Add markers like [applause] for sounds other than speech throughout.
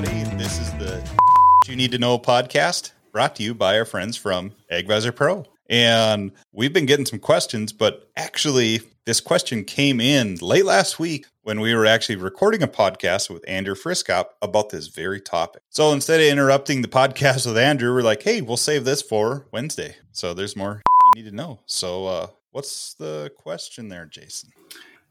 everybody. This is the [laughs] You Need to Know podcast brought to you by our friends from AgVisor Pro. And we've been getting some questions, but actually, this question came in late last week when we were actually recording a podcast with Andrew Friskop about this very topic. So instead of interrupting the podcast with Andrew, we're like, hey, we'll save this for Wednesday. So there's more [laughs] you need to know. So, uh, what's the question there, Jason?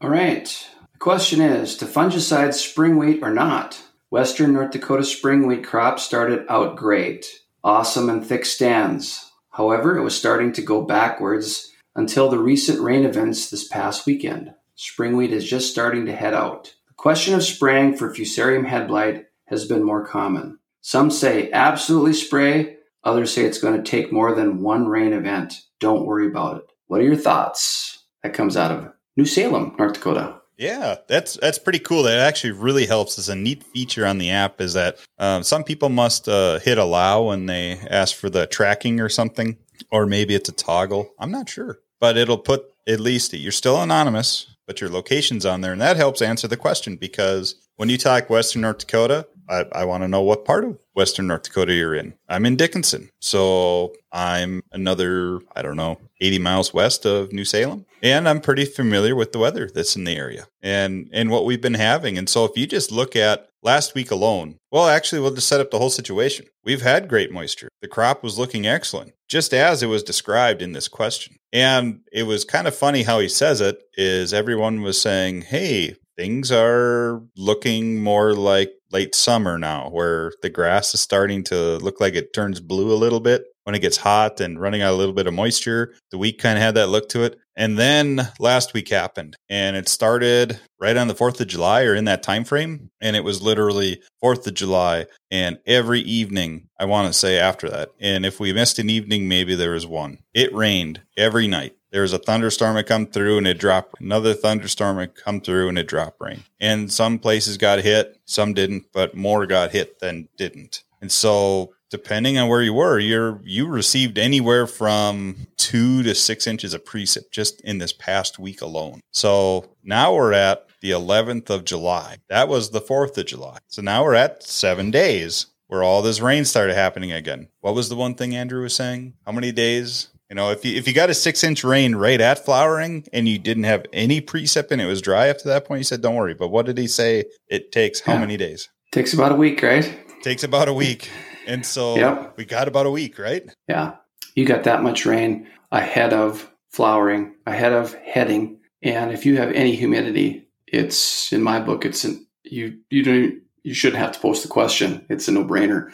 All right. The question is to fungicide spring wheat or not? Western North Dakota spring wheat crop started out great, awesome and thick stands. However, it was starting to go backwards until the recent rain events this past weekend. Spring wheat is just starting to head out. The question of spraying for fusarium head blight has been more common. Some say absolutely spray, others say it's going to take more than one rain event. Don't worry about it. What are your thoughts? That comes out of New Salem, North Dakota. Yeah, that's that's pretty cool. That actually really helps. As a neat feature on the app is that um, some people must uh, hit allow when they ask for the tracking or something, or maybe it's a toggle. I'm not sure, but it'll put at least you're still anonymous, but your location's on there, and that helps answer the question because when you talk Western North Dakota, I, I want to know what part of Western North Dakota you're in. I'm in Dickinson. So I'm another, I don't know, 80 miles west of New Salem. And I'm pretty familiar with the weather that's in the area and, and what we've been having. And so if you just look at last week alone, well, actually, we'll just set up the whole situation. We've had great moisture. The crop was looking excellent, just as it was described in this question. And it was kind of funny how he says it is everyone was saying, Hey, things are looking more like late summer now, where the grass is starting to look like it turns blue a little bit when it gets hot and running out a little bit of moisture. The week kind of had that look to it. And then last week happened and it started right on the 4th of July or in that time frame and it was literally 4th of July and every evening I want to say after that. And if we missed an evening maybe there was one. It rained every night there was a thunderstorm that come through and it dropped another thunderstorm that come through and it dropped rain. And some places got hit some didn't but more got hit than didn't. And so depending on where you were you're you received anywhere from two to six inches of precip just in this past week alone. So now we're at the 11th of july. That was the 4th of july. So now we're at seven days where all this rain started happening again. What was the one thing andrew was saying? How many days you know, if you if you got a six inch rain right at flowering and you didn't have any precip and it was dry up to that point, you said don't worry. But what did he say? It takes how yeah. many days? Takes about a week, right? Takes about a week. And so yep. we got about a week, right? Yeah. You got that much rain ahead of flowering, ahead of heading. And if you have any humidity, it's in my book, it's an, you you don't you shouldn't have to post the question. It's a no brainer.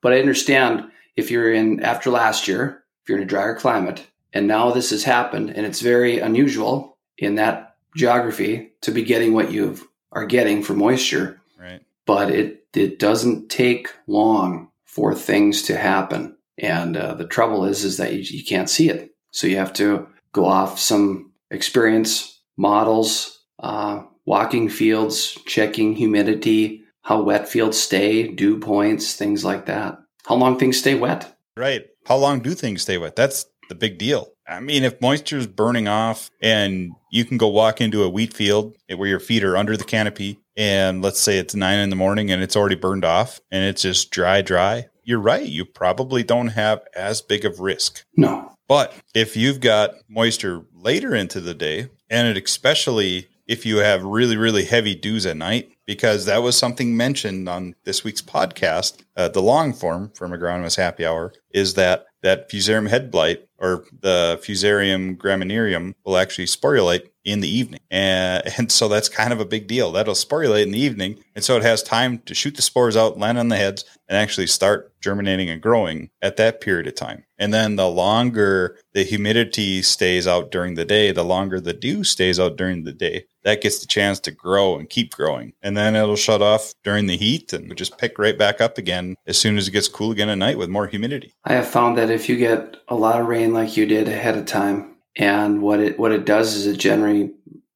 But I understand if you're in after last year, if you're in a drier climate. And now this has happened, and it's very unusual in that geography to be getting what you are getting for moisture. Right. But it it doesn't take long for things to happen, and uh, the trouble is is that you, you can't see it. So you have to go off some experience models, uh, walking fields, checking humidity, how wet fields stay, dew points, things like that. How long things stay wet. Right how long do things stay wet? That's the big deal. I mean, if moisture is burning off and you can go walk into a wheat field where your feet are under the canopy, and let's say it's nine in the morning and it's already burned off and it's just dry, dry, you're right. You probably don't have as big of risk. No. But if you've got moisture later into the day, and it especially if you have really, really heavy dews at night, because that was something mentioned on this week's podcast, uh, the long form from Agronomist Happy Hour, is that that fusarium head blight or the fusarium graminearum will actually sporulate in the evening. And, [laughs] and so that's kind of a big deal. That'll sporulate in the evening. And so it has time to shoot the spores out, land on the heads, and actually start germinating and growing at that period of time. And then the longer the humidity stays out during the day, the longer the dew stays out during the day, that gets the chance to grow and keep growing. And then it'll shut off during the heat and just pick right back up again as soon as it gets cool again at night with more humidity. I have found that if you get a lot of rain like you did ahead of time, and what it what it does is it generally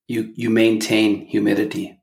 you you maintain humidity.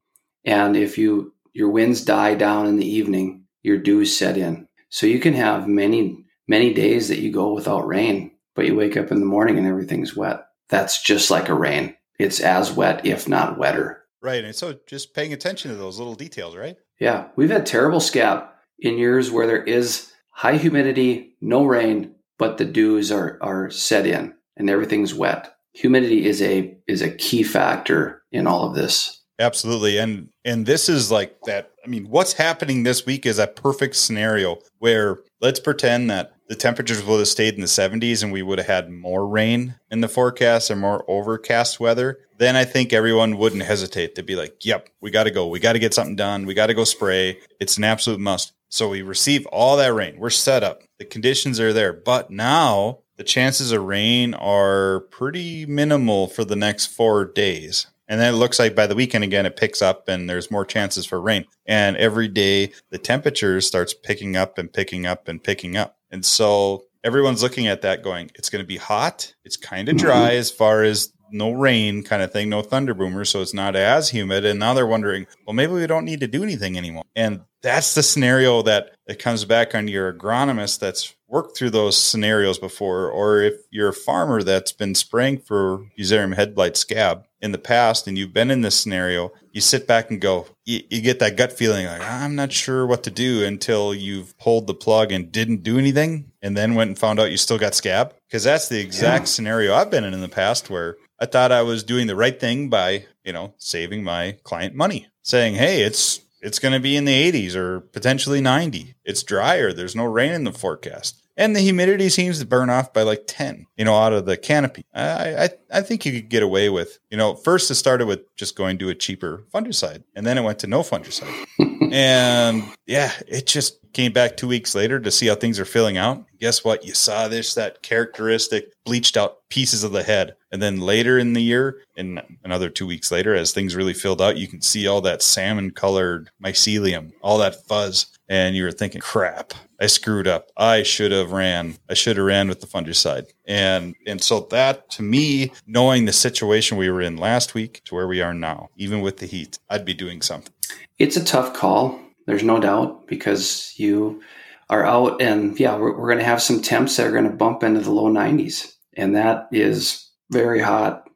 And if you your winds die down in the evening, your dews set in. So you can have many many days that you go without rain, but you wake up in the morning and everything's wet. That's just like a rain it's as wet, if not wetter. Right. And so just paying attention to those little details, right? Yeah, we've had terrible scab in years where there is high humidity, no rain, but the dews are are set in and everything's wet. Humidity is a is a key factor in all of this. Absolutely. And and this is like that I mean what's happening this week is a perfect scenario where let's pretend that the temperatures would have stayed in the 70s and we would have had more rain in the forecast or more overcast weather, then I think everyone wouldn't hesitate to be like, yep, we got to go. We got to get something done. We got to go spray. It's an absolute must. So we receive all that rain. We're set up. The conditions are there. But now the chances of rain are pretty minimal for the next four days. And then it looks like by the weekend again, it picks up and there's more chances for rain. And every day the temperature starts picking up and picking up and picking up. And so everyone's looking at that going, it's going to be hot. It's kind of mm-hmm. dry as far as no rain kind of thing, no thunder boomers. So it's not as humid. And now they're wondering, well, maybe we don't need to do anything anymore. And that's the scenario that it comes back on your agronomist that's worked through those scenarios before, or if you're a farmer that's been spraying for Fusarium head blight scab in the past and you've been in this scenario, you sit back and go, you, you, get that gut feeling like, I'm not sure what to do until you've pulled the plug and didn't do anything and then went and found out you still got scab. Because that's the exact yeah. scenario I've been in in the past where I thought I was doing the right thing by, you know, saving my client money, saying, hey, it's it's going to be in the 80s or potentially 90. It's drier. There's no rain in the forecast and the humidity seems to burn off by like 10 you know out of the canopy. I, I i think you could get away with you know first it started with just going to a cheaper fungicide and then it went to no fungicide [laughs] and yeah it just came back two weeks later to see how things are filling out guess what you saw this that characteristic bleached out pieces of the head and then later in the year and another two weeks later as things really filled out you can see all that salmon colored mycelium all that fuzz and you were thinking, crap, I screwed up. I should have ran. I should have ran with the fungicide. And and so that to me, knowing the situation we were in last week to where we are now, even with the heat, I'd be doing something. It's a tough call. There's no doubt because you are out and yeah, we're, we're going to have some temps that are going to bump into the low 90s. And that is very hot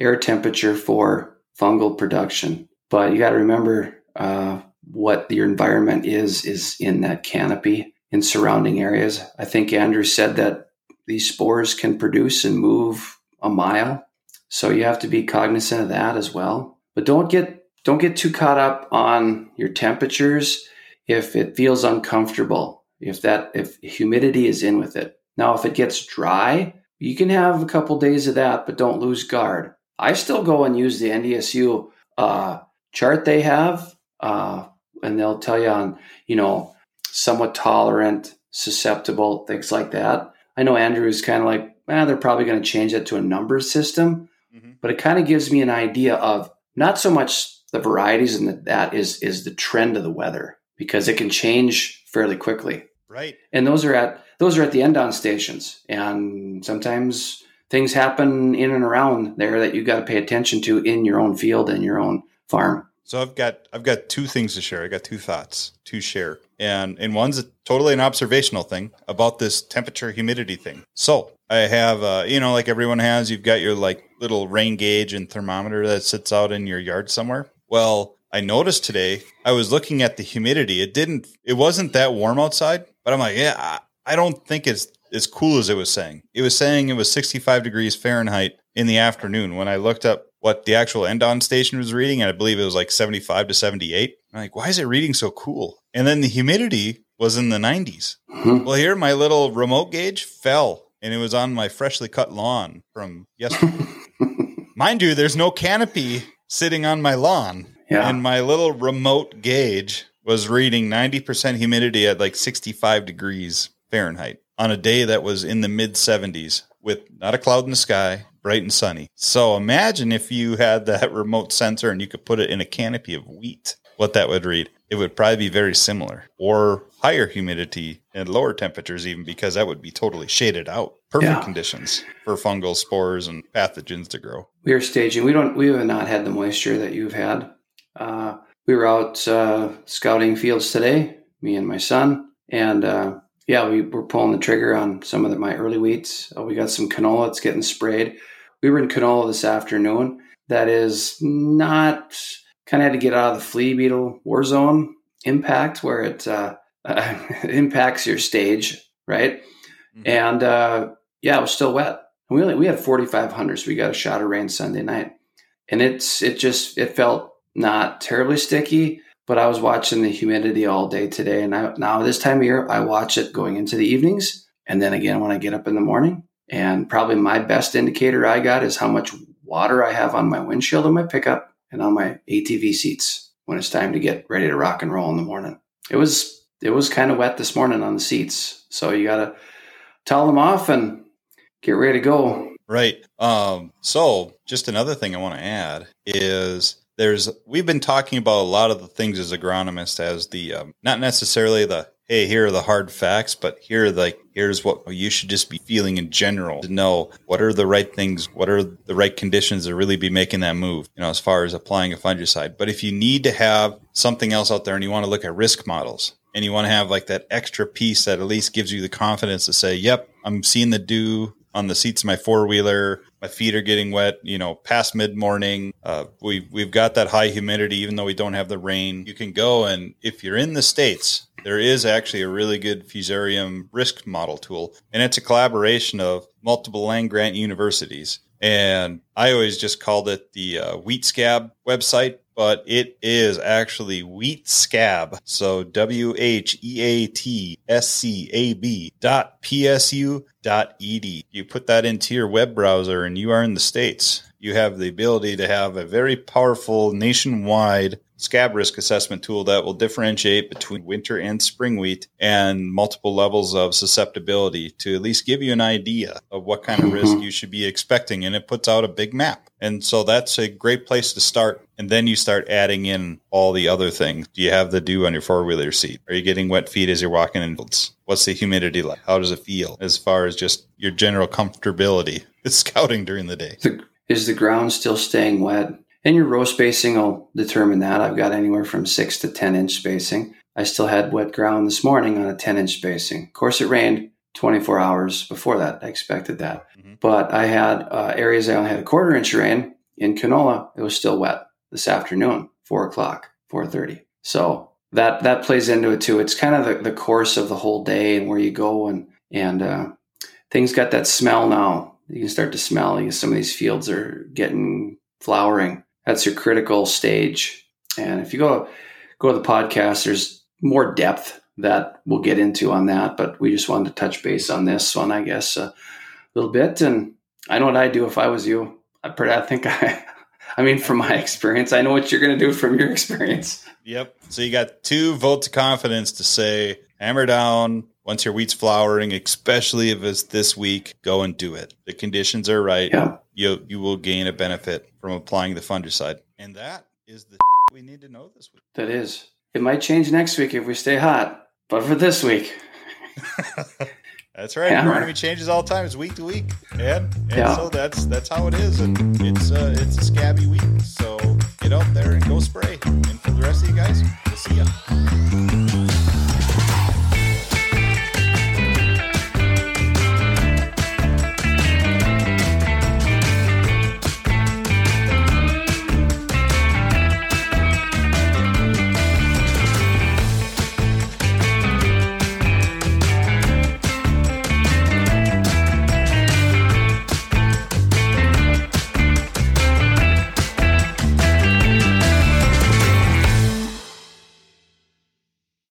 air temperature for fungal production. But you got to remember, uh, what your environment is is in that canopy in surrounding areas. I think Andrew said that these spores can produce and move a mile. So you have to be cognizant of that as well. But don't get don't get too caught up on your temperatures if it feels uncomfortable. If that if humidity is in with it. Now if it gets dry, you can have a couple days of that, but don't lose guard. I still go and use the NDSU uh, chart they have uh, and they'll tell you on, you know, somewhat tolerant, susceptible, things like that. I know Andrew is kind of like, eh, they're probably going to change that to a number system, mm-hmm. but it kind of gives me an idea of not so much the varieties and that is is the trend of the weather because it can change fairly quickly. Right. And those are at those are at the NDAWN stations, and sometimes things happen in and around there that you got to pay attention to in your own field and your own farm. So I've got I've got two things to share. I got two thoughts to share. And and one's a, totally an observational thing about this temperature humidity thing. So I have uh, you know like everyone has you've got your like little rain gauge and thermometer that sits out in your yard somewhere. Well, I noticed today I was looking at the humidity. It didn't it wasn't that warm outside, but I'm like, yeah, I, I don't think it's as cool as it was saying. It was saying it was 65 degrees Fahrenheit in the afternoon when I looked up what the actual NDAWN station was reading, and I believe it was like 75 to 78. I'm like, why is it reading so cool? And then the humidity was in the 90s. Mm-hmm. Well, here my little remote gauge fell, and it was on my freshly cut lawn from yesterday. [laughs] Mind you, there's no canopy sitting on my lawn, yeah. and my little remote gauge was reading 90% humidity at like 65 degrees Fahrenheit on a day that was in the mid 70s with not a cloud in the sky, bright and sunny. So imagine if you had that [laughs] remote sensor and you could put it in a canopy of wheat, what that would read. It would probably be very similar or higher humidity and lower temperatures, even because that would be totally shaded out. Perfect yeah. conditions for fungal spores and pathogens to grow. We are staging. We don't. We have not had the moisture that you've had. Uh, we were out uh, scouting fields today, me and my son, and uh, yeah, we were pulling the trigger on some of the, my early wheats. Uh, we got some canola that's getting sprayed we were in canola this afternoon. That is not kind of had to get out of the flea beetle war zone. impact where it uh, uh, [laughs] impacts your stage, right? Mm-hmm. And uh, yeah, it was still wet. we only, we had 4,500, so we got a shot of rain Sunday night, and it's it just it felt not terribly sticky. But I was watching the humidity all day today, and I, now this time of year I watch it going into the evenings, and then again when I get up in the morning. And probably my best indicator I got is how much water I have on my windshield of my pickup and on my ATV seats when it's time to get ready to rock and roll in the morning. It was it was kind of wet this morning on the seats, so you got to towel them off and get ready to go. Right. Um, so just another thing I want to add is there's we've been talking about a lot of the things as agronomists as the um, not necessarily the hey here are the hard facts but here like here's what you should just be feeling in general to know what are the right things what are the right conditions to really be making that move you know as far as applying a fungicide. But if you need to have something else out there and you want to look at risk models and you want to have like that extra piece that at least gives you the confidence to say yep i'm seeing the dew on the seats of my four wheeler. My feet are getting wet, you know, past mid morning. Uh, we we've got that high humidity, even though we don't have the rain. You can go and if you're in the states, there is actually a really good fusarium risk model tool, and it's a collaboration of multiple land grant universities. And I always just called it the uh, Wheat Scab website but it is actually wheat scab. So W H E A T S C A B dot PSU dot ed. You put that into your web browser and you are in the States. You have the ability to have a very powerful nationwide scab risk assessment tool that will differentiate between winter and spring wheat and multiple levels of susceptibility to at least give you an idea of what kind of risk mm-hmm. you should be expecting. And it puts out a big map. And so that's a great place to start. And then you start adding in all the other things. Do you have the dew on your four wheeler seat? Are you getting wet feet as you're walking in? What's the humidity like? How does it feel as far as just your general comfortability It's scouting during the day? Is the ground still staying wet? And your row spacing will determine that. I've got anywhere from six to 10 inch spacing. I still had wet ground this morning on a 10 inch spacing. Of course, it rained 24 hours before that. I expected that. Mm-hmm. But I had uh, areas I only had a quarter inch rain. In canola, it was still wet this afternoon, four o'clock, 4.30. So that, that plays into it too. It's kind of the, the course of the whole day and where you go and, and, uh, things got that smell now. You can start to smell. some of these fields are getting flowering that's your critical stage. And if you go go to the podcast, there's more depth that we'll get into on that. But we just wanted to touch base on this one, I guess, uh, a little bit. And I know what I'd do if I was you. I, I think [laughs] I, I mean, from my experience, I know what you're going to do from your [laughs] experience. Yep. So you got two votes of confidence to say, hammer down once your wheat's flowering, especially if it's this week, go and do it. The conditions are right. Yeah you you will gain a benefit from applying the fungicide. And that is the [laughs] we need to know this week. That is. It might change next week if we stay hot, but for this week. [laughs] that's right. Agronomy changes all the time. It's week to week, and, and yeah. so that's that's how it is. And it's uh, it's a scabby week. So get out there and go spray. And for the rest of you guys, we'll see you.